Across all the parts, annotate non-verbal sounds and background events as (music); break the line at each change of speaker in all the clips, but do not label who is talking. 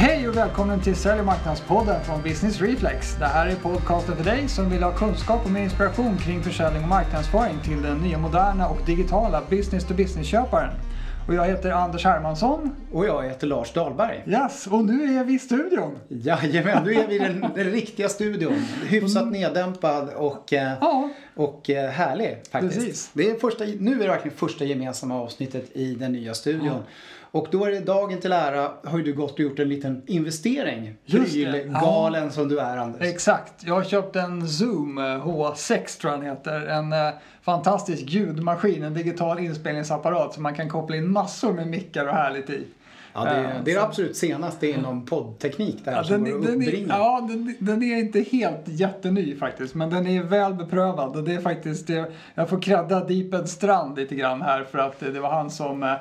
Hej och välkommen till Sälj och marknadspodden från Business Reflex. Det här är podcasten för dig som vill ha kunskap och mer inspiration kring försäljning och marknadsföring till den nya moderna och digitala business-to-business-köparen. Och jag heter Anders Hermansson.
Och jag heter Lars Dahlberg.
Yes, och nu är vi i studion.
Jajamän, nu är vi i den, den riktiga studion. Hyfsat
Mm.
neddämpad och, eh,
Ja,
och eh, härlig faktiskt.
Precis.
Det är första, nu är det verkligen första gemensamma avsnittet i den nya studion. Och då är det dagen till ära har ju du gått och gjort en liten investering. Prylgalen som du är Anders.
exakt. Jag har köpt en Zoom eh, H6 tror jag den heter. En eh, fantastisk ljudmaskin, en digital inspelningsapparat som man kan koppla in massor med mickar och härligt i.
Ja, det,
Eh,
är- det är det absolut senaste inom poddteknik det här
Ja,
som
den,
går
den, är, ja den, den är inte helt jätteny faktiskt, men den är väl beprövad. Och det är faktiskt, det, jag får credda Deeped Strand lite grann här för att det var han som, eh,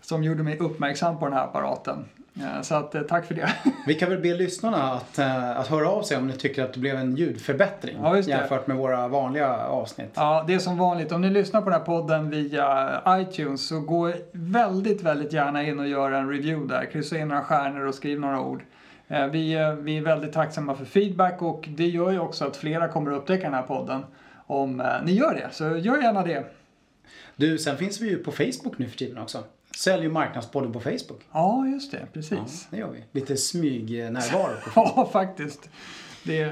som gjorde mig uppmärksam på den här apparaten. Eh, Så att, eh, tack för det. (laughs)
Vi kan väl be lyssnarna att, eh, att höra av sig om ni tycker att det blev en ljudförbättring
Ja,
jämfört med våra vanliga avsnitt.
Ja, det är som vanligt. Om ni lyssnar på den här podden via iTunes så gå väldigt, väldigt gärna in och gör en review där. Kryssa in några stjärnor och skriv några ord. Vi, vi är väldigt tacksamma för feedback och det gör ju också att flera kommer att upptäcka den här podden om ni gör det. Så gör gärna det.
Du, sen finns vi ju på Facebook nu för tiden också. Sälj och marknadspodden på Facebook.
Ja, just det.
Ja,
Precis.
det gör vi. Lite smygnärvaro på (laughs) Facebook.
Ja, faktiskt. Det,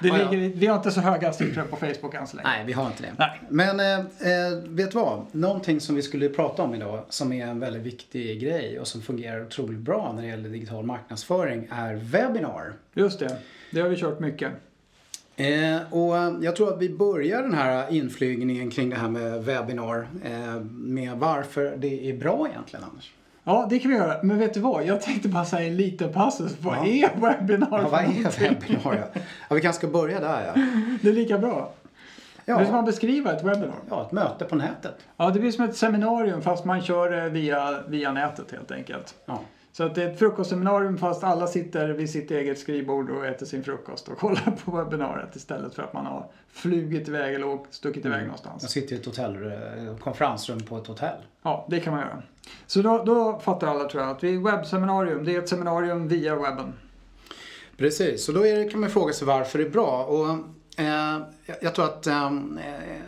det
Ja, ja.
ligger, vi har inte så höga siffror på Facebook än så länge.
Nej, vi har inte det.
Nej.
Men eh, eh, vet du vad? Någonting som vi skulle prata om idag som är en väldigt viktig grej och som fungerar otroligt bra när det gäller digital marknadsföring är webbinar.
Just det. Det har vi kört mycket.
Eh, och jag tror att vi börjar den här inflygningen kring det här med webbinar eh, med varför det är bra egentligen Anders.
Ja, det kan vi göra. Men vet du vad? Jag tänkte bara säga en liten passus. Vad
Ja.
är webbinar
Ja, vad är webbinar? Ja? Ja, vi kanske ska börja där ja.
Det är lika bra. Hur ska man
Ja,
beskriva ett webbinar?
ja ett möte på nätet.
Ja, det blir som ett seminarium fast man kör eh, via, via nätet helt enkelt.
Ja.
Så att det är ett frukostseminarium fast alla sitter vid sitt eget skrivbord och äter sin frukost och kollar på webbinariet istället för att man har flugit iväg eller stuckit iväg
Jag
någonstans.
sitter i ett hotell, eh, konferensrum på ett hotell.
Ja, det kan man göra. Så då, då fattar alla tror jag att vi webbseminarium, det är ett seminarium via webben.
Precis, så då det, kan man fråga sig varför det är bra. Och, eh, jag- tror att eh,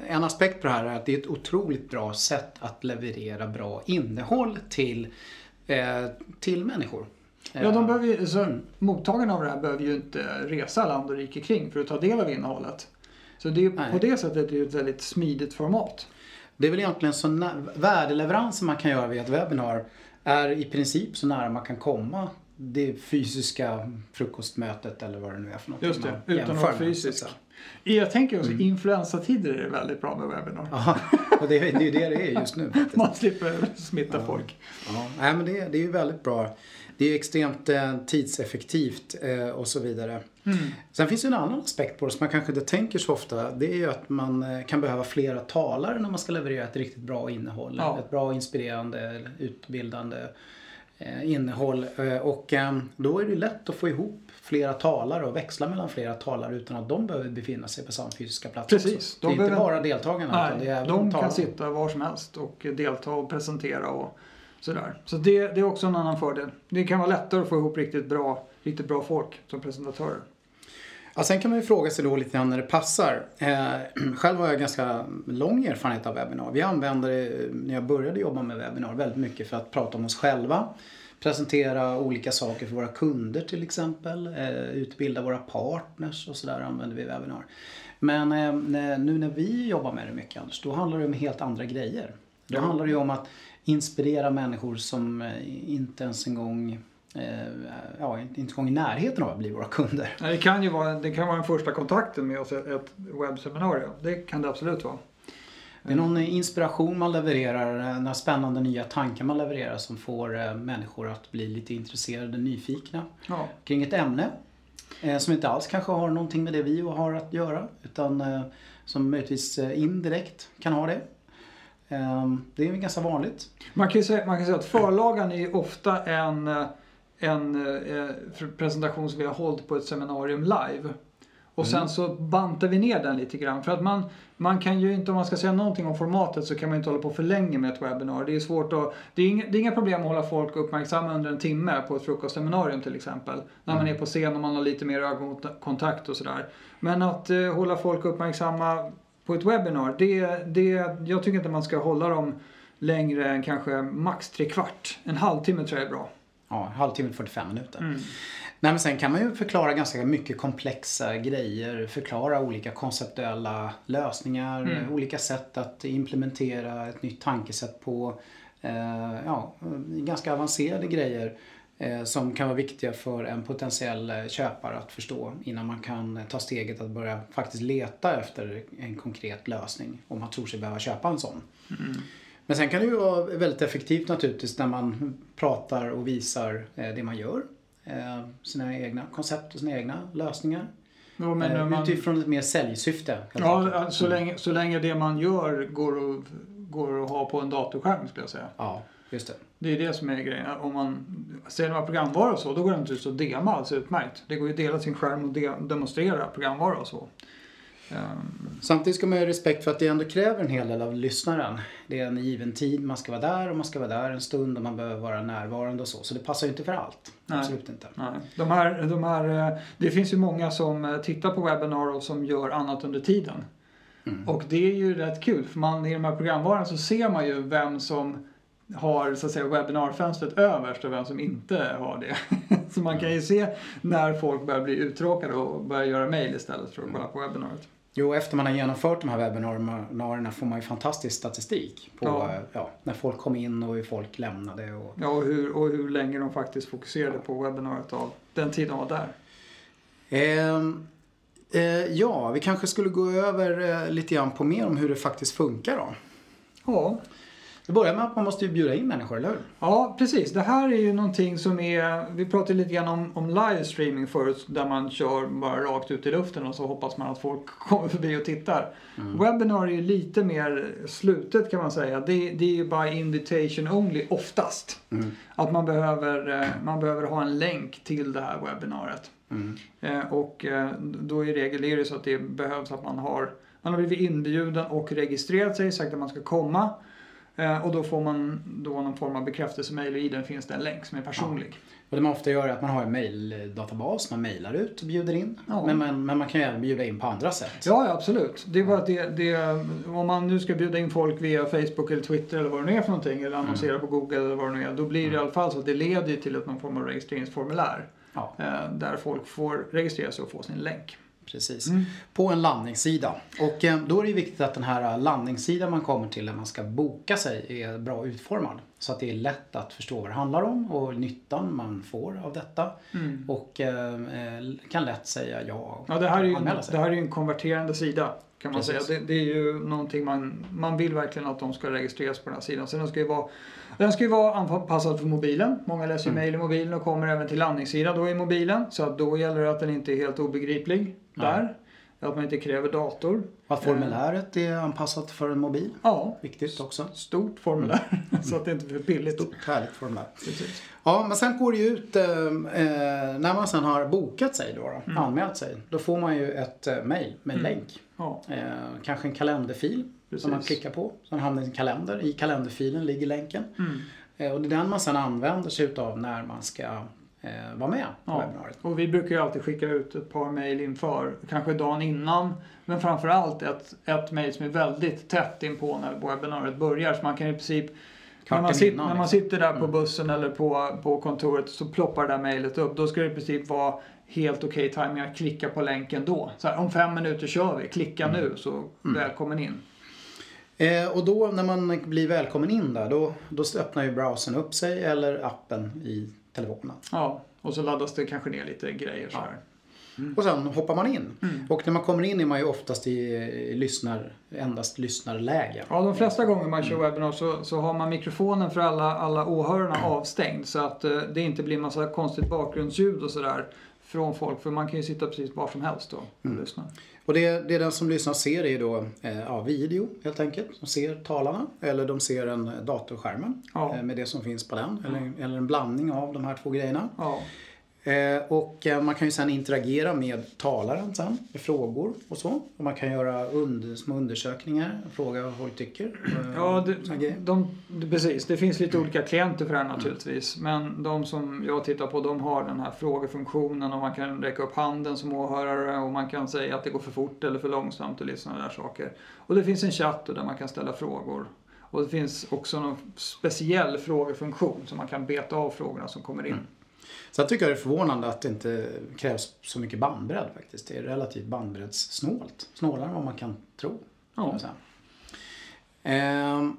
en aspekt på det här är att det är ett otroligt bra sätt att leverera bra innehåll till, till människor.
Ja, de
Eh,
behöver ju, så mottagarna av det här behöver ju inte resa land och rike kring för att ta del av innehållet. Så det är,
Nej.
på det sättet är det ett väldigt smidigt format.
Det är väl egentligen så värdeleveransen man kan göra via ett webbinar är i princip så nära man kan komma det fysiska frukostmötet eller vad det nu är för någonting.
Just det, utan att vara fysisk. Jag tänker också,
Mm.
influensatider är väldigt bra med webbinar.
Ja, och det, är- det är ju det det är just nu. (laughs) faktiskt.
Man slipper smitta folk.
Ja, nej, men det, det är ju väldigt bra. Det är ju extremt eh, tidseffektivt eh, och så vidare.
Mm.
Sen finns det en annan aspekt på det som man kanske inte tänker så ofta. Det är ju att man eh, kan behöva flera talare när man ska leverera ett riktigt bra innehåll.
Ja.
Ett bra inspirerande, utbildande eh, innehåll. Eh, och då är det lätt att få ihop flera talare och växla mellan flera talare utan att de behöver befinna sig på samma fysiska plats.
Precis. De
Det är inte
behöver-
bara deltagarna utan det är
Nej,
även
de kan sitta var som helst och delta och presentera och sådär. Så det, det är också en annan fördel. Det kan vara lättare att få ihop riktigt bra, riktigt bra folk som presentatörer.
Ja, sen kan man ju fråga sig då lite grann när det passar. Eh, (clears throat) själv har jag ganska lång erfarenhet av webbinar. Vi använde det när jag började jobba med webbinar väldigt mycket för att prata om oss själva. Presentera olika saker för våra kunder till exempel. Eh, utbilda våra partners och sådär använder vi webbinar. Men eh, nu när vi jobbar med det mycket Anders, då handlar det om helt andra grejer. Då handlar det ju om att inspirera människor som eh, inte ens en gång ja, inte ens i närheten av att bli våra kunder.
Det kan ju vara, det kan vara den första kontakten med oss, ett webbseminarium. Det kan det absolut vara.
Det är någon inspiration man levererar, några spännande nya tankar man levererar som får eh, människor att bli lite intresserade, nyfikna
Ja.
kring ett ämne. eh, Som inte alls kanske har någonting med det vi har att göra utan eh, som möjligtvis eh, indirekt kan ha det. Eh, Det är ganska vanligt.
Man kan ju säga, man kan säga att förlagan är ofta en, eh, en eh, presentation som vi har hållit på ett seminarium live. Och sen så bantar vi ner den lite grann. För att man, man kan ju inte, om man ska säga någonting om formatet så kan man inte hålla på för länge med ett webbinar. Det är svårt att, det är, inga, det är inga problem att hålla folk uppmärksamma under en timme på ett frukostseminarium till exempel. När man är på scen och man har lite mer ögonkontakt och sådär. Men att eh, hålla folk uppmärksamma på ett webbinar, det, det, jag tycker inte man ska hålla dem längre än kanske max tre kvart. En halvtimme tror jag är bra.
Ja, halvtimme 45 minuter.
Mm.
Nej, men sen kan man ju förklara ganska mycket komplexa grejer. Förklara olika konceptuella lösningar,
Mm.
olika sätt att implementera ett nytt tankesätt på. Eh, ja, ganska avancerade grejer eh, som kan vara viktiga för en potentiell eh, köpare att förstå innan man kan ta steget att börja faktiskt leta efter en konkret lösning om man tror sig behöva köpa en sån. Men sen kan det ju vara väldigt effektivt naturligtvis när man pratar och visar eh, det man gör. Eh, sina egna koncept och sina egna lösningar.
Men
eh,
man,
Utifrån ett mer säljsyfte.
ja, alltså, så, länge, så länge det man gör går att, går att ha på en datorskärm skulle jag säga.
ja, just det.
Det är det som är grejen. Om man säljer man programvara och så, då går det naturligtvis att dema alldeles utmärkt. Det går ju att dela sin skärm och de demonstrera programvara och så. Ehm,
Samtidigt ska man ju ha respekt för att det ändå kräver en hel del av lyssnaren. Det är en given tid, man ska vara där och man ska vara där en stund och man behöver vara närvarande och så. Så det passar ju inte för allt.
Nej.
Absolut inte.
nej. De här, de här, eh, det finns ju många som eh, tittar på webbinar och som gör annat under tiden.
Mm.
Och det är ju rätt kul för man, i de här programvaran så ser man ju vem som har så att säga webbinarfönstret överst och vem som inte har det. (laughs) så man kan ju se när folk börjar bli uttråkade och börjar göra mail istället för att kolla på webbinariet.
Jo, efter man har genomfört de här webbinarierna får man ju fantastisk statistik på
Ja.
eh, ja, när folk kom in och hur folk lämnade. Och...
Ja, och hur, och hur länge de faktiskt fokuserade på webbinariet av den tid de var där.
Ehm, eh, ja, vi kanske skulle gå över eh, lite grann på mer om hur det faktiskt funkar då.
Ja,
Det börjar med att man måste ju bjuda in människor, eller hur?
Ja, precis. Det här är ju någonting som är... Vi pratade lite grann om, om livestreaming förut, där man kör bara rakt ut i luften och så hoppas man att folk (laughs) kommer förbi och tittar. Webinar är ju lite mer slutet kan man säga. Det, det är ju by invitation only oftast.
Mm.
Att man behöver, eh, man behöver ha en länk till det här webbinariet.
Mm.
Eh, Och eh, då i regel är det så att det behövs att man har, man har blivit inbjuden och registrerat sig, sagt att man ska komma. Eh, Och då får man då någon form av bekräftelsemail och i den finns det en länk som är personlig.
Och det man ofta gör är att man har en maildatabas, man mailar ut och bjuder in.
Ja.
Men, men, men man kan ju även bjuda in på andra sätt.
Ja, ja absolut. Det är bara att det, det, om man nu ska bjuda in folk via Facebook eller Twitter eller vad det nu är för någonting eller annonsera på Google eller vad det nu är. Då blir det i alla fall så att det leder till någon form av registreringsformulär.
Ja.
eh, Där folk får registrera sig och få sin länk.
Precis.
Mm.
På en landningssida. Och eh, då är det viktigt att den här landningssidan man kommer till när man ska boka sig är bra utformad. Så att det är lätt att förstå vad det handlar om och nyttan man får av detta.
Mm.
Och eh, eh, kan lätt säga ja
Ja, det här är ju, det här är ju en konverterande sida kan man
Precis.
säga. Det, det är ju någonting man, man vill verkligen att de ska registreras på den här sidan. Så den ska ju vara, den ska ju vara anpassad för mobilen. Många läser ju
Mm.
mejl i mobilen och kommer även till landningssidan då i mobilen. Så att då gäller det att den inte är helt obegriplig där. Att man inte kräver dator.
Att formuläret är anpassat för en mobil.
Ja,
Viktigt också.
stort formulär. (laughs) så att det inte för billigt.
Stort härligt formulär.
Precis.
Ja, men sen går det ju ut, eh, eh, när man sen har bokat sig då, då
Mm.
anmält sig, då får man ju ett eh, mail med en
Mm.
länk.
Ja,
Eh, kanske en kalenderfil som man
precis.
klickar på. Sen hamnar i en kalender. I kalenderfilen ligger länken.
Mm.
Eh, och det är den man sen använder sig utav när man ska eh, vara med på
Ja.
webbinariet.
Och vi brukar ju alltid skicka ut ett par mejl inför, kanske dagen innan. Men framförallt ett, ett mejl som är väldigt tätt inpå när webbinariet börjar. Så man kan i princip, när man, sit,
innan,
när man
liksom.
sitter där på bussen eller på, på kontoret så ploppar det där mejlet upp. Då ska det i princip vara helt okej timing att klicka på länken då. Så här, om fem minuter kör vi, klicka nu så välkommen in.
Eh, och då när man blir välkommen in där, då, då öppnar ju browsern upp sig eller appen i telefonen.
Ja, och så laddas det kanske ner lite grejer så här.
Och sen hoppar man in.
Mm.
Och när man kommer in är man ju oftast i, lyssnar, endast lyssnarläge.
Ja, de flesta gånger man kör webbinar så, så har man mikrofonen för alla, alla åhörarna avstängd så att eh, det inte blir massa konstigt bakgrundsljud och sådär från folk. För man kan ju sitta precis var som helst då och lyssna.
Och det, det den som lyssnar ser är ju då eh, ja, video helt enkelt. De ser talarna eller de ser en datorskärmen
Ja.
eh, med det som finns på den. Eller, eller en blandning av de här två grejerna. Eh, och eh, man kan ju sen interagera med talaren sen med frågor och så. Och man kan göra under, små undersökningar och fråga vad folk tycker. eh,
Ja, det, de, precis. Det finns lite olika klienter för det här naturligtvis. Men de som jag tittar på, de har den här frågefunktionen och man kan räcka upp handen som åhörare och man kan säga att det går för fort eller för långsamt och lite sådana där saker. Och det finns en chatt där man kan ställa frågor. Och det finns också någon speciell frågefunktion så man kan beta av frågorna som kommer in.
Sen tycker jag det är förvånande att det inte krävs så mycket bandbredd faktiskt. Det är relativt bandbreddssnålt. Snålare än vad man kan tro.
Ja.
Ehm,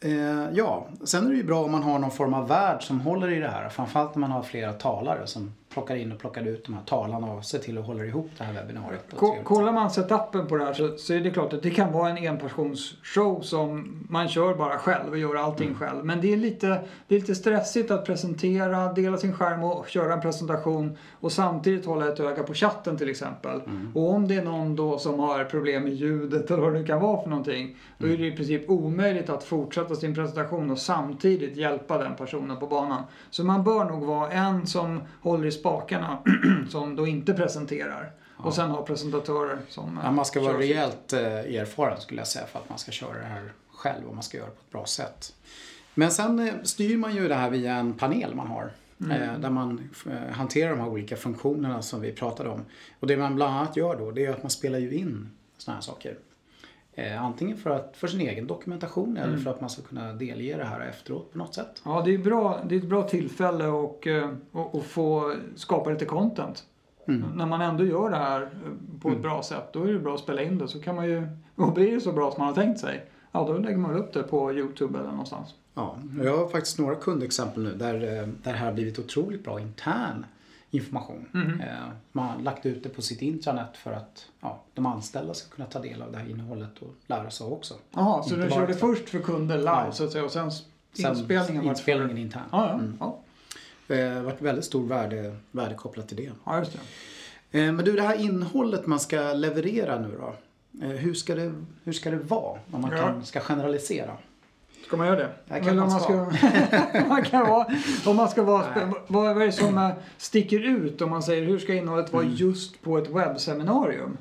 eh, ja, sen är det ju bra om man har någon form av värld som håller i det här. Framförallt när man har flera talare som plockar in och plockar ut de här talarna och ser till att hålla ihop det här webbinariet.
Kollar man setupen på det här så, så är det klart att det kan vara en enpersonsshow som man kör bara själv och gör allting
Mm.
själv. Men det är, lite, det är lite stressigt att presentera, dela sin skärm och köra en presentation och samtidigt hålla ett öga på chatten till exempel.
Mm.
Och om det är någon då som har problem med ljudet eller vad det kan vara för någonting. Då är det i princip omöjligt att fortsätta sin presentation och samtidigt hjälpa den personen på banan. Så man bör nog vara en som håller i spakarna (clears throat) som då inte presenterar. Och sen ha presentatörer som...
Ja, man ska vara rejält eh, erfaren skulle jag säga för att man ska köra det här själv och man ska göra det på ett bra sätt. Men sen eh, styr man ju det här via en panel man har. Eh, där man eh, hanterar de här olika funktionerna som vi pratade om. Och det man bland annat gör då det är att man spelar ju in såna här saker. Eh, antingen för, att, för sin egen dokumentation eller för att man ska kunna delge det här efteråt på något sätt.
Ja, det är, bra, det är ett bra tillfälle och, eh, och, och få skapa lite content.
Mm.
När man ändå gör det här eh, på ett bra sätt, då är det bra att spela in det. Så kan man ju, (laughs) och blir det så bra som man har tänkt sig, ja då lägger man upp det på Youtube eller någonstans.
Ja, jag har faktiskt några kundexempel nu där, eh, där det här har blivit otroligt bra intern information. Eh, Man har lagt ut det på sitt intranät för att ja, de anställda ska kunna ta del av det här innehållet och lära sig också.
Jaha, så du körde först för kunder live
Ja.
så att säga och sen
Sen
inspelningen
inspelningen intern.
Ja, ja,
Mm.
ja.
Det har varit väldigt stor värde, värde kopplat till det.
ja, just det.
Eh, Men du, det här innehållet man ska leverera nu då. eh, Hur ska det, hur ska det vara om man kan, ska generalisera?
Ska man göra det?
Det kanske
Eller om
man
ska, (laughs) man kan vara, om man ska vara, vad vad är det som eh, sticker ut om man säger hur ska innehållet vara
Mm.
just på ett webbseminarium?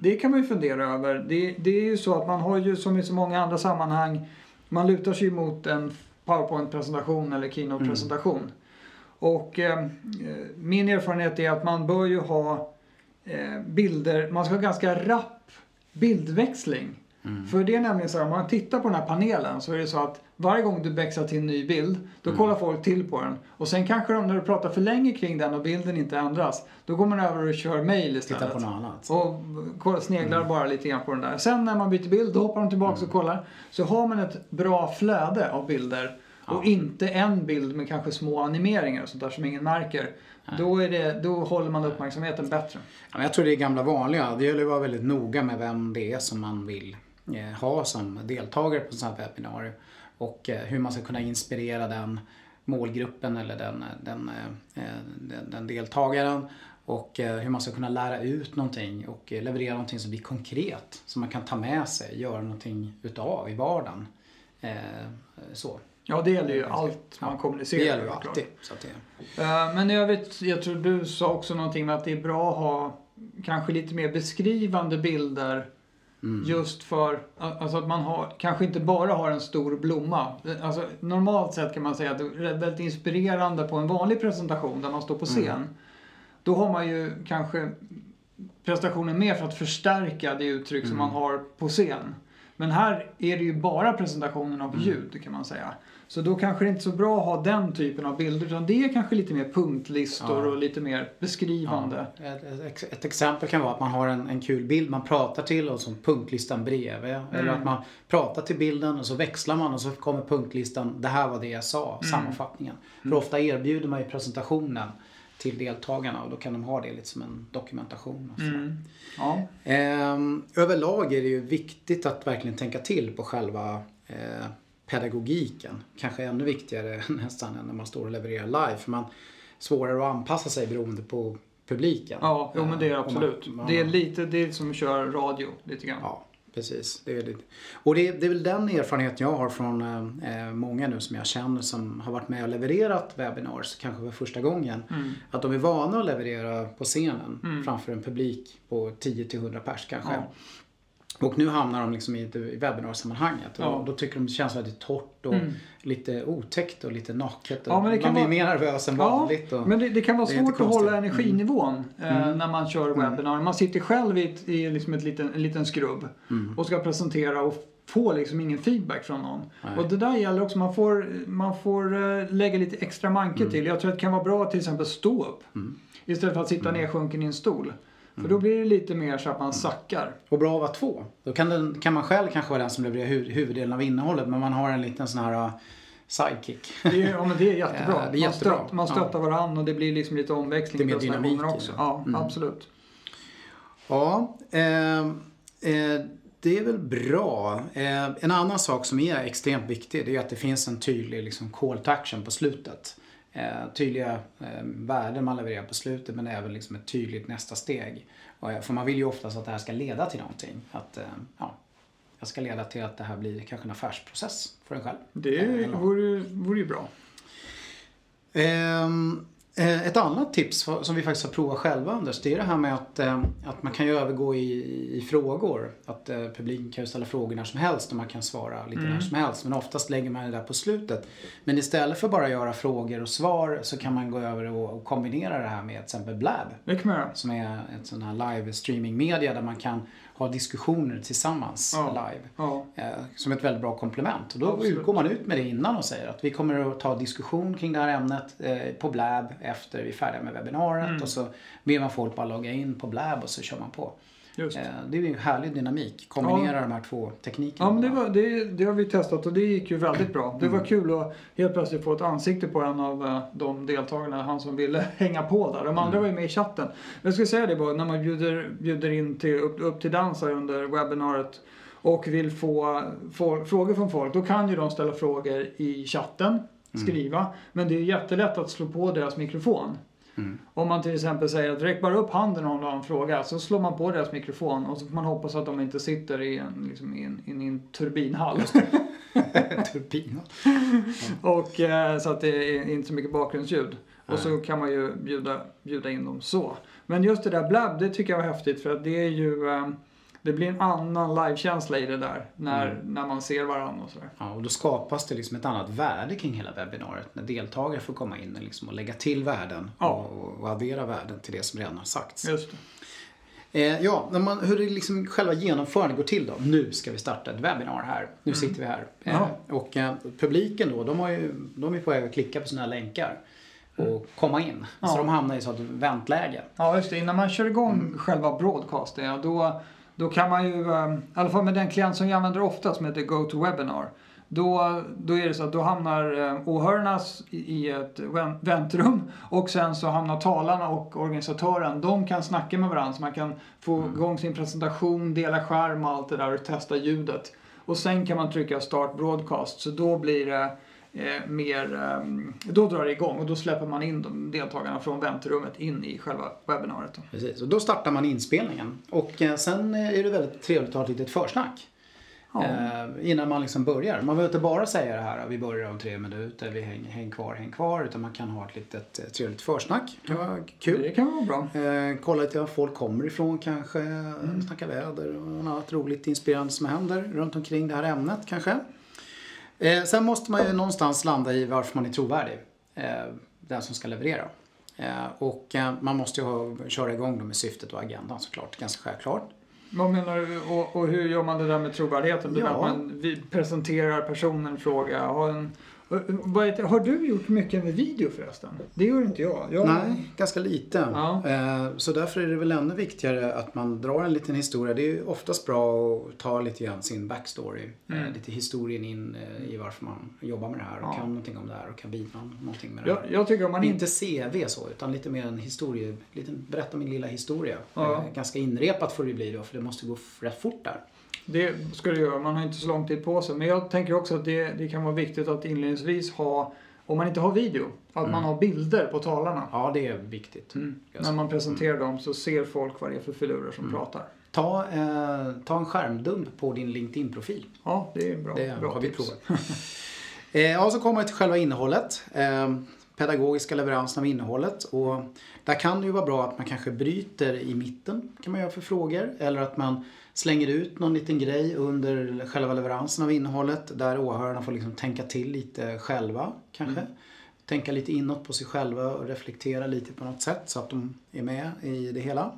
Det kan man ju fundera över. Det, det är ju så att man har ju som i så många andra sammanhang, man lutar sig mot en PowerPoint-presentation eller Keynote-presentation. Och eh, min erfarenhet är att man bör ju ha eh, bilder, man ska ha ganska rapp bildväxling. För det är nämligen så här, om man tittar på den här panelen så är det så att varje gång du växlar till en ny bild, då kollar folk till på den. Och sen kanske de, när du pratar för länge kring den och bilden inte ändras, då går man över och kör mail istället.
Titta på något annat.
Och sneglar bara lite grann på den där. Sen när man byter bild, då hoppar de tillbaka och kollar. Så har man ett bra flöde av bilder och inte en bild med kanske små animeringar och sånt där som ingen märker. Då, är det, då håller man uppmärksamheten bättre.
Ja, jag tror det är gamla vanliga. Det gäller att vara väldigt noga med vem det är som man vill ha som deltagare på sådana här webbinarier. Och eh, hur man ska kunna inspirera den målgruppen eller den, den, eh, den, den deltagaren. Och eh, hur man ska kunna lära ut någonting och eh, leverera någonting som blir konkret. Som man kan ta med sig, göra någonting utav i vardagen. Eh, så.
Ja, det gäller ju allt man
Ja,
kommunicerar.
Det gäller ju alltid. Så att det,
Eh, Men jag vet, jag tror du sa också någonting med att det är bra att ha kanske lite mer beskrivande bilder
Mm.
Just för alltså att man har, kanske inte bara har en stor blomma. Alltså, normalt sett kan man säga att det är väldigt inspirerande på en vanlig presentation där man står på
Mm.
scen. Då har man ju kanske prestationen med för att förstärka det uttryck som man
Mm.
har på scen. Men här är det ju bara presentationen av
Mm.
ljud kan man säga. Så då kanske det inte är så bra att ha den typen av bilder utan det är kanske lite mer punktlistor
Ja.
och lite mer beskrivande.
Ja, ett, ett, ex- ett exempel kan vara att man har en, en kul bild man pratar till och så punktlistan bredvid. Eller att man pratar till bilden och så växlar man och så kommer punktlistan. Det här var det jag sa, sammanfattningen. För ofta erbjuder man ju presentationen till deltagarna och då kan de ha det lite som en dokumentation.
Mm. Ja.
Ehm, överlag är det ju viktigt att verkligen tänka till på själva eh, pedagogiken. Kanske ännu viktigare (laughs) nästan än när man står och levererar live. För man svårare att anpassa sig beroende på publiken.
Ja, jo, men det är
Eh,
absolut.
man- man-
Det är lite det är som att köra radio lite grann.
Ja. Precis. Det är det. Och det, det är väl den erfarenheten jag har från eh, många nu som jag känner som har varit med och levererat webinars, kanske för första gången.
Mm.
Att de är vana att leverera på scenen framför en publik på 10-100 pers kanske.
Ja.
Och nu hamnar de liksom i, i webbinarsammanhanget
Ja.
och då tycker de det känns väldigt torrt och
Mm.
lite otäckt och lite naket. Och
Ja, men det kan
man blir
vara-
mer nervös än
Ja,
vanligt. Och...
men det, det kan vara
det
svårt att hålla energinivån eh,
Mm.
när man kör webbinar. Man sitter själv i, ett, i liksom ett liten, en liten skrubb
Mm.
och ska presentera och få liksom ingen feedback från någon.
Nej.
Och det där gäller också, man får, man får eh, lägga lite extra manke till. Jag tror att det kan vara bra att till exempel stå upp
Mm.
istället för att sitta nedsjunken i en stol. För då blir det lite mer så att man sackar.
Och bra att vara två. Då kan, den, kan man själv kanske vara den som levererar hu- huvuddelen av innehållet men man har en liten sån här uh, sidekick.
Det är, ja, men det är jättebra. (laughs)
Ja, det är
man,
jättebra.
man stöttar varandra och det blir liksom lite omväxling.
Det är mer dynamik
också. Ja,
Mm.
absolut.
Ja, eh, eh, det är väl bra. Eh, en annan sak som är extremt viktig det är att det finns en tydlig liksom, call to action på slutet. Eh, tydliga eh, värden man levererar på slutet men även liksom ett tydligt nästa steg. Eh, för man vill ju oftast att det här ska leda till någonting. Att ja, det ska leda till att det här blir kanske en affärsprocess för en själv.
Det vore, vore ju bra.
Eh, ett annat tips som vi faktiskt har provat själva Anders, det är det här med att, eh, att man kan ju övergå i, i frågor. Att eh, publiken kan ju ställa frågor när som helst och man kan svara lite
Mm.
när som helst. Men oftast lägger man det där på slutet. Men istället för bara göra frågor och svar så kan man gå över och, och kombinera det här med till exempel Blab.
Det kan man göra.
Som är ett sån här live streaming media där man kan ha diskussioner tillsammans
Ja.
live.
Ja.
Eh, som ett väldigt bra komplement. Och då
Absolut.
går man ut med det innan och säger att vi kommer att ta diskussion kring det här ämnet eh, på Blab efter vi är färdiga med webbinariet.
Mm.
Och så ber man folk bara logga in på Blab och så kör man på.
Just.
Eh, det är ju en härlig dynamik. Kombinera de här två teknikerna.
Ja, men det, var, det, det har vi testat och det gick ju väldigt bra. Det
Mm.
var kul att helt plötsligt få ett ansikte på en av eh, de deltagarna, han som ville (laughs) hänga på där. De andra
Mm.
var ju med i chatten. Jag ska säga det bara, när man bjuder, bjuder in till, upp, upp till dans under webbinariet och vill få, få frågor från folk, då kan ju de ställa frågor i chatten,
Mm.
skriva. Men det är jättelätt att slå på deras mikrofon.
Mm.
Om man till exempel säger att räck bara upp handen om du har en fråga, så slår man på deras mikrofon och så får man hoppas att de inte sitter i en, liksom, i en, i en turbinhall. (laughs)
Turbin. (laughs)
och, eh, så att det är inte så mycket bakgrundsljud. Och så kan man ju bjuda, bjuda in dem så. Men just det där blab, det tycker jag var häftigt för att det är ju eh, det blir en annan livekänsla i det där när,
Mm.
när man ser varandra och sådär.
Ja, och då skapas det liksom ett annat värde kring hela webbinariet. När deltagare får komma in och, liksom och lägga till värden
Ja.
och, och addera värden till det som redan har sagts.
Just det.
Eh, ja, när man, hur det liksom själva genomförandet går till då. Nu ska vi starta ett webbinar här. Nu
Mm.
sitter vi här. Eh, och eh, publiken då, de, har ju, de är på väg att klicka på sina länkar och komma in.
Mm. Ja.
Så de hamnar i ett väntläge.
Ja, just det. Innan man kör igång
Mm.
själva broadcasten, ja, då, då kan man ju, eh, i alla fall med den klient som jag använder ofta som heter GoToWebinar, då, då är det så att då hamnar eh, åhörarna i ett vän- väntrum och sen så hamnar talarna och organisatören, de kan snacka med varandra så man kan få
Mm.
igång sin presentation, dela skärm och allt det där och testa ljudet. Och sen kan man trycka start broadcast så då blir det eh, mer, eh, då drar det igång och då släpper man in de deltagarna från väntrummet in i själva webbinariet. Då.
Precis. Och då startar man inspelningen. Och eh, sen eh, är det väldigt trevligt att ha ett litet försnack.
Ja.
Eh, innan man liksom börjar. Man behöver inte bara säga det här, vi börjar om tre minuter, vi häng, häng kvar, häng kvar. Utan man kan ha ett litet eh, trevligt försnack. Det kan vara kul.
Det kan vara bra.
Eh, kolla lite var folk kommer ifrån kanske. Mm. Snacka väder och något annat roligt inspirerande som händer runt omkring det här ämnet kanske. Eh, sen måste man ju någonstans landa i varför man är trovärdig. Eh, den som ska leverera. Eh, och eh, man måste ju ha, köra igång då med syftet och agendan såklart. Ganska självklart.
Vad menar du? Och, och hur gör man det där med trovärdigheten? Det
Ja.
man vi presenterar personen fråga. Har, en, har du gjort mycket med video förresten? Det gör inte jag. jag
Nej, ganska lite.
Ja.
Eh, Så därför är det väl ännu viktigare att man drar en liten historia. Det är ju oftast bra att ta lite grann sin backstory. Eh,
Mm.
Lite historien in eh, i varför man jobbar med det här och
Ja.
kan någonting om det här och kan bidra någonting med det
Jag,
här.
jag tycker om man inte...
Inte CV så, utan lite mer en historia. Lite, berätta min lilla historia.
Ja.
Ganska inrepat får det bli då, för det måste gå rätt fort där.
Det ska du göra, man har inte så lång tid på sig. Men jag tänker också att det, det kan vara viktigt att inledningsvis ha om man inte har video, att man har bilder på talarna.
Ja, det är viktigt.
Mm. När man presenterar dem så ser folk vad det är för filurer som pratar.
Ta, eh, ta en skärmdump på din LinkedIn-profil.
Ja, det är bra.
Det
bra
har vi provat. (laughs) eh, ja, så kommer vi till själva innehållet. Eh, pedagogiska leveransen av innehållet. Och där kan det ju vara bra att man kanske bryter i mitten kan man göra för frågor. Eller att man slänger ut någon liten grej under själva leveransen av innehållet. Där åhörarna får liksom tänka till lite själva kanske. Tänka lite inåt på sig själva och reflektera lite på något sätt så att de är med i det hela.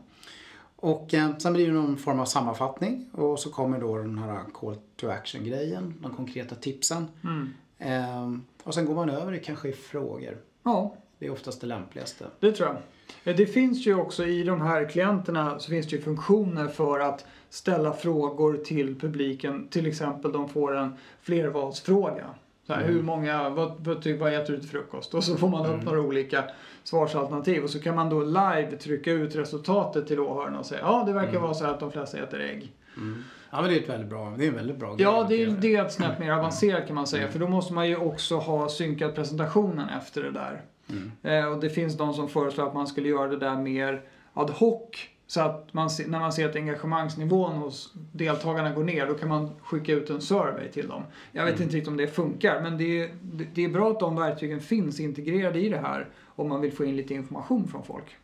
Och eh, sen blir det någon form av sammanfattning och så kommer då den här call to action grejen, de konkreta tipsen.
Mm.
Eh, och sen går man över i kanske i frågor.
Ja,
Det är oftast det lämpligaste.
det tror jag. Det finns ju också i de här klienterna så finns det ju funktioner för att ställa frågor till publiken. Till exempel de får en flervalsfråga. Så här, Hur många, vad, vad, vad äter du till frukost? Och så får man upp några olika svarsalternativ och så kan man då live trycka ut resultatet till åhörarna och säga ja det verkar vara så här att de flesta äter ägg.
Ja men det är ett väldigt bra, det är en väldigt bra
Ja,
grej
det
att
är, det är ett snäpp mer avancerat kan man säga. För då måste man ju också ha synkat presentationen efter det där. Eh, och det finns de som föreslår att man skulle göra det där mer ad hoc. Så att man, när man ser att engagemangsnivån hos deltagarna går ner, då kan man skicka ut en survey till dem. Jag vet inte riktigt om det funkar, men det är, det- är bra att de verktygen finns integrerade i det här om man vill få in lite information från folk.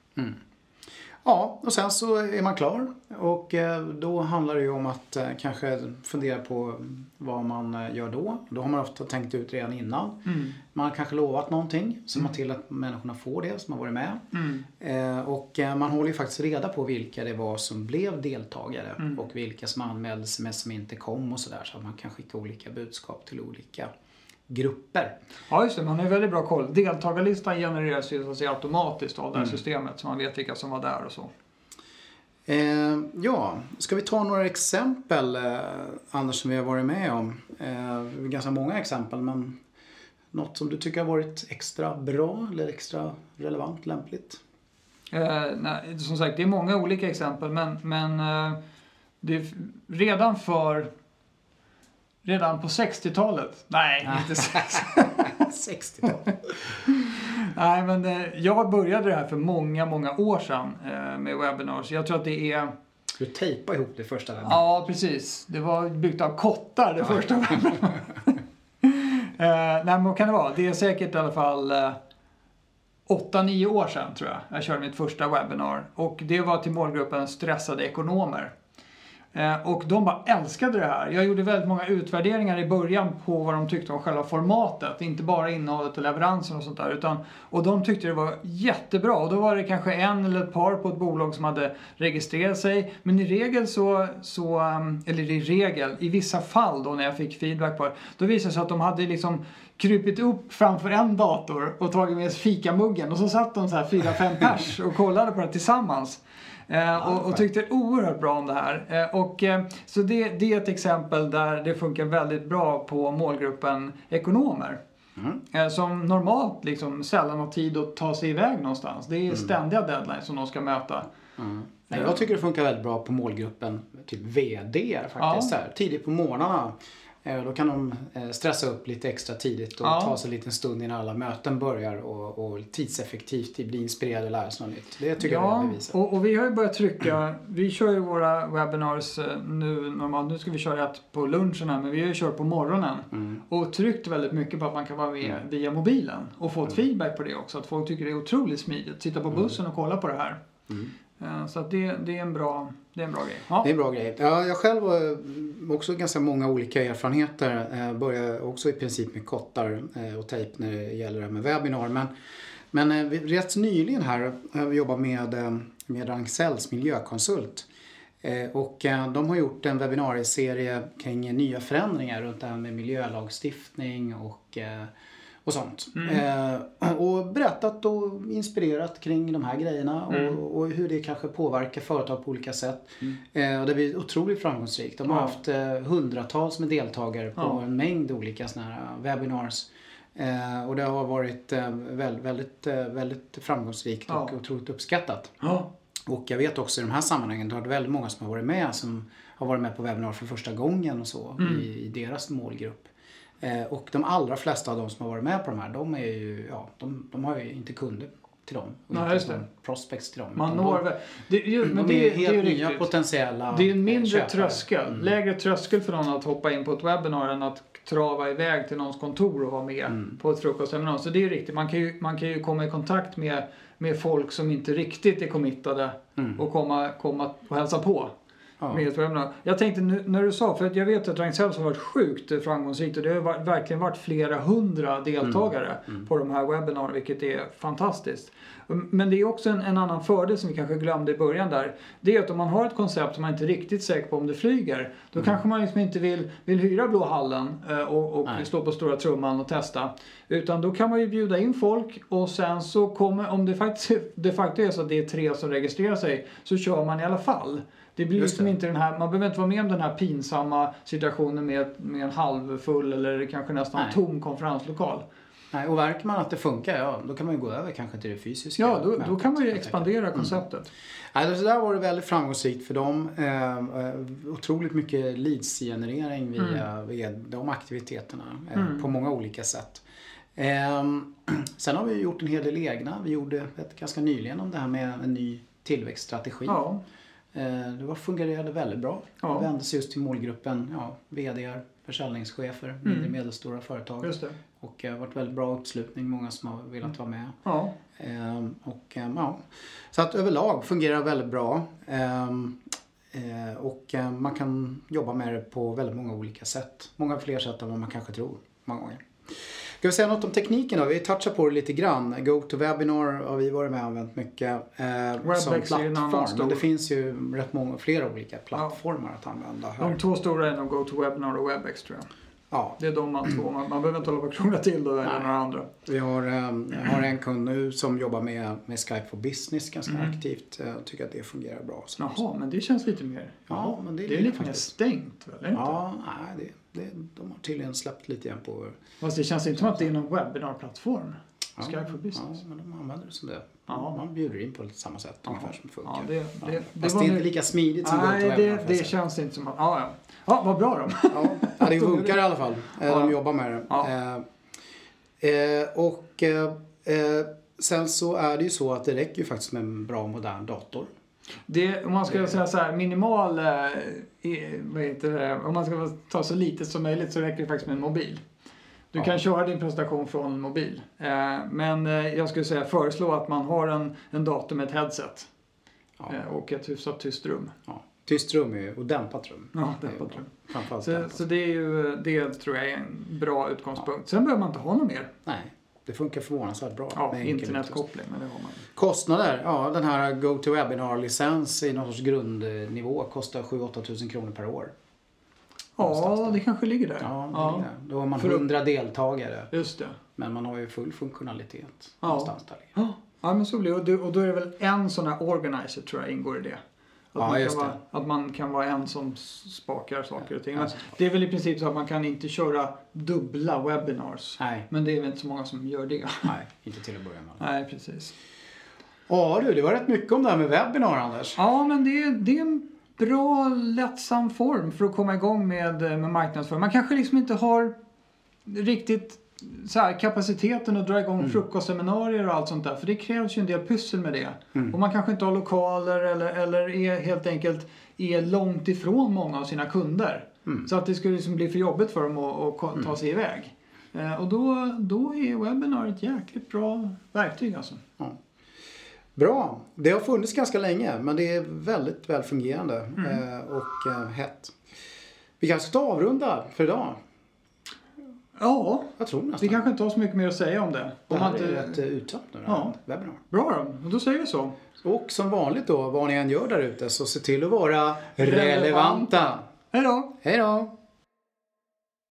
Ja, och sen så är man klar. Och eh, då handlar det ju om att eh, kanske fundera på vad man eh, gör då. Då har man ofta tänkt ut redan innan. Man har kanske lovat någonting, så man till att människorna får det som har varit med.
Mm.
Och man håller ju faktiskt reda på vilka det var som blev deltagare och vilka som anmälde sig men som inte kom och sådär. Så att man kan skicka olika budskap till olika grupper.
Ja, just det. Man har ju väldigt bra koll. Deltagarlistan genereras ju så att säga, automatiskt av det
Mm.
här systemet, så man vet vilka som var där och så.
Eh, ja, ska vi ta några exempel eh, Anders som vi har varit med om? Eh, ganska många exempel men något som du tycker har varit extra bra eller extra relevant, lämpligt?
Eh, nej, som sagt, det är många olika exempel, men, men eh, det redan för... Redan på 60-talet? Nej, inte 60
60-tal. (laughs)
Nej, men eh, jag började det här för många, många år sedan eh, med webinars. Jag tror att det är...
Du tejpa ihop det första webben?
Ja, precis. Det var byggt av kottar, det första webinars. (laughs) eh, nej, men vad kan det vara? Det är säkert i alla fall eh, 8-9 år sedan, tror jag. Jag körde mitt första webbinar. Och det var till målgruppen stressade ekonomer. Eh, och de bara älskade det här. Jag gjorde väldigt många utvärderingar i början på vad de tyckte om själva formatet. Inte bara innehållet och leveransen och sånt där. Utan, och de tyckte det var jättebra. Och då var det kanske en eller ett par på ett bolag som hade registrerat sig. Men i regel så, så ehm, eller i regel, i vissa fall då när jag fick feedback på det. Då visade det sig att de hade liksom krupit upp framför en dator och tagit med sig fikamuggen. Och så satt de så här fyra, fem pers och kollade på det tillsammans. Eh, och, och tyckte oerhört bra om det här. Eh, och, eh, så det, det är ett exempel där det funkar väldigt bra på målgruppen ekonomer. Eh, som normalt liksom sällan har tid att ta sig iväg någonstans. Det är ständiga deadlines som de ska möta.
Nej, jag tycker det funkar väldigt bra på målgruppen typ VD faktiskt.
Ja.
Här, tidigt på morgnarna. Eh, Då kan de eh, stressa upp lite extra tidigt och
Ja.
ta sig en liten stund innan alla möten börjar och, och tidseffektivt bli inspirerade och lära sig något nytt. Det tycker jag
Ja,
det bevisat.
och, och vi har ju börjat trycka. Vi kör ju våra webinars eh, nu normalt. Nu ska vi köra ett på lunchen här, men vi har ju kört på morgonen.
Mm.
Och tryckt väldigt mycket på att man kan vara med via mobilen. Och fått feedback på det också. Att folk tycker det är otroligt smidigt. Sitta
Mm.
på bussen och kolla på det här. Eh, så att det, det, är en bra, det är en bra grej. Ja.
Det är en bra grej. Ja, jag själv har eh, också ganska många olika erfarenheter. Eh, jag började också i princip med kottar och tejp när det gäller det med webbinar. Men, men rätt nyligen här har vi jobbat med, med Ragn-Sells miljökonsult. Och de har gjort en webbinarieserie kring nya förändringar runt det här med miljölagstiftning och, och sånt. Eh, Och berättat och inspirerat kring de här grejerna och, och hur det kanske påverkar företag på olika sätt. Eh, Och det blir otroligt framgångsrikt. De har
Ja.
haft eh, hundratals med deltagare på
Ja.
en mängd olika såna här webinars. Eh, Och det har varit eh, väldigt, väldigt, eh, väldigt framgångsrikt och
Ja.
otroligt uppskattat. Och jag vet också i de här sammanhangen, det har varit väldigt många som har varit med som har varit med på webbinar för första gången och så
Mm.
i, i deras målgrupp. Eh, och de allra flesta av de som har varit med på de här, de är ju, ja, de, de har ju inte kunder till dem. Och
Nej,
inte
det.
prospects till dem.
Man når
de.
Det, ju,
de
men
är
det, det är
helt
ju
nya
riktigt.
potentiella
Det är en mindre
köpare.
tröskel,
Mm.
lägre tröskel för någon att hoppa in på ett webbinar än att trava iväg till någons kontor och vara med
Mm.
på ett frukostseminarium. Så det är ju riktigt, man kan ju, man kan ju komma i kontakt med, med folk som inte riktigt är committade
Mm.
och komma, komma och hälsa på.
Ja.
Med ett webbinar. Jag tänkte nu, när du sa, för att jag vet att Ragn-Sells har varit sjukt framgångsrikt och det har varit, verkligen varit flera hundra deltagare
Mm.
på de här webbinarierna vilket är fantastiskt. Men det är också en, en annan fördel som vi kanske glömde i början där. Det är att om man har ett koncept som man inte är riktigt säker på om det flyger. Då
Mm.
kanske man liksom inte vill, vill hyra Blå hallen eh, och, och
Nej.
stå på stora trumman och testa. Utan då kan man ju bjuda in folk och sen så kommer, om det faktiskt de facto är så att det är tre som registrerar sig, så kör man i alla fall. Det blir
Just
liksom
det.
inte den här, man behöver inte vara med om den här pinsamma situationen med, med en halvfull eller kanske nästan
Nej.
tom konferenslokal.
Nej, och märker man att det funkar, ja då kan man ju gå över kanske till det fysiska.
Ja, då, då kan man ju expandera konceptet.
Nej, så där var det väldigt framgångsrikt för dem. Eh, eh, otroligt mycket leads-generering via, via de aktiviteterna eh,
Mm.
på många olika sätt. Eh, (clears throat) sen har vi gjort en hel del egna. Vi gjorde ett ganska nyligen om det här med en ny tillväxtstrategi.
Ja,
det var, fungerade väldigt bra.
Ja.
Det vände sig just till målgruppen ja, VD, försäljningschefer, mindre och medelstora företag.
Mm. just det.
Och det har varit väldigt bra uppslutning, många som har velat vara med.
Ja,
Ehm, och, ehm, ja. Så att överlag fungerar väldigt bra. Ehm, eh, och man kan jobba med det på väldigt många olika sätt. Många fler sätt än vad man kanske tror många gånger. Ska vi säga något om tekniken då? Vi touchar på det lite grann. GoToWebinar har vi varit med och använt mycket eh,
Webex
som plattform.
stor-
Men det finns ju rätt många, flera olika plattformar att använda här.
de två stora är nog GoToWebinar och WebEx tror jag.
Ja,
Det är de man två. Man, man behöver inte hålla på och krångla till det eller några andra.
Vi har, ehm, har en kund nu som jobbar med, med Skype for Business ganska
Mm.
aktivt. Jag tycker att det fungerar bra.
Jaha, men det känns lite mer...
Ja, men det är
det är lite mer stängt inte?
Ja, nej, det, det, de har tydligen släppt lite grann på...
Fast det känns inte som att det är någon webbinarplattform.
Ja,
Skype for Business.
Ja, men de använder det som det.
Ja.
Man bjuder in på samma sätt
Ja.
ungefär som det funkar.
Ja, det, det,
Ja.
det
Fast
var
det är
nu-
inte lika smidigt som
Nej, det, det
säga.
känns inte som att... Ja, ja. Ja, vad bra då.
Ja, det funkar i alla fall. Eh. De jobbar med det.
Ja.
Eh, eh, och eh, eh, sen så är det ju så att det räcker ju faktiskt med en bra modern dator.
Det, om man ska säga så här, minimal... Eh, vad heter det? Om man ska ta så lite som möjligt så räcker det faktiskt med en mobil. Du
Ja.
kan köra din presentation från mobil. Eh, men eh, jag skulle säga föreslå att man har en, en dator med ett headset.
Ja.
Och ett hyfsat tyst rum.
Ja. Tyst rum är och dämpat rum.
Ja, dämpat rum. Så,
dämpat.
så det är ju, det tror jag är en bra utgångspunkt. Sen behöver man inte ha något mer.
Nej, det funkar förvånansvärt bra.
Ja, internetkoppling, men det har man.
Kostnader? Ja, den här GoToWebinar-licens i någon sorts grundnivå kostar 7-8 tusen kronor per år.
Ja, det kanske ligger där.
Ja, det ligger där. Då har man
För att-
100 deltagare.
Just det.
Men man har ju full funktionalitet
Ja.
någonstans där.
Ja, ja men så blir det. Och då är det väl en sån här organizer tror jag ingår i det. Att,
Ja,
man, kan vara, att man kan vara en som spakar saker och ting. Men det är väl i princip så att man kan inte köra dubbla webinars.
Nej,
Men det är väl inte så många som gör det. (laughs)
nej, inte till att börja med.
Nej, precis.
Ja du, det var rätt mycket om det här med webbinar Anders.
Ja, men det är, det är en bra, lättsam form för att komma igång med, med marknadsföring. Man kanske liksom inte har riktigt så här, kapaciteten att dra igång
Mm.
frukostseminarier och allt sånt där. För det krävs ju en del pussel med det.
Mm.
Och man kanske inte har lokaler eller, eller är helt enkelt är långt ifrån många av sina kunder.
Mm.
Så att det skulle liksom bli för jobbigt för dem att, att ta sig iväg. Eh, och då, då är webbinar ett jäkligt bra verktyg alltså.
Bra. Det har funnits ganska länge men det är väldigt väl fungerande eh, och eh, hett. Vi kanske ska avrunda för idag.
Ja,
Jag tror nästan.
vi kanske inte har så mycket mer att säga om det.
Det
Om
här
man
är
inte...
rätt eh, uttömt nu. Ja. Webbinar.
Bra då, då säger vi så.
Och som vanligt då, vad ni än gör där ute, så se till att vara relevanta.
Hej då!
Hej då!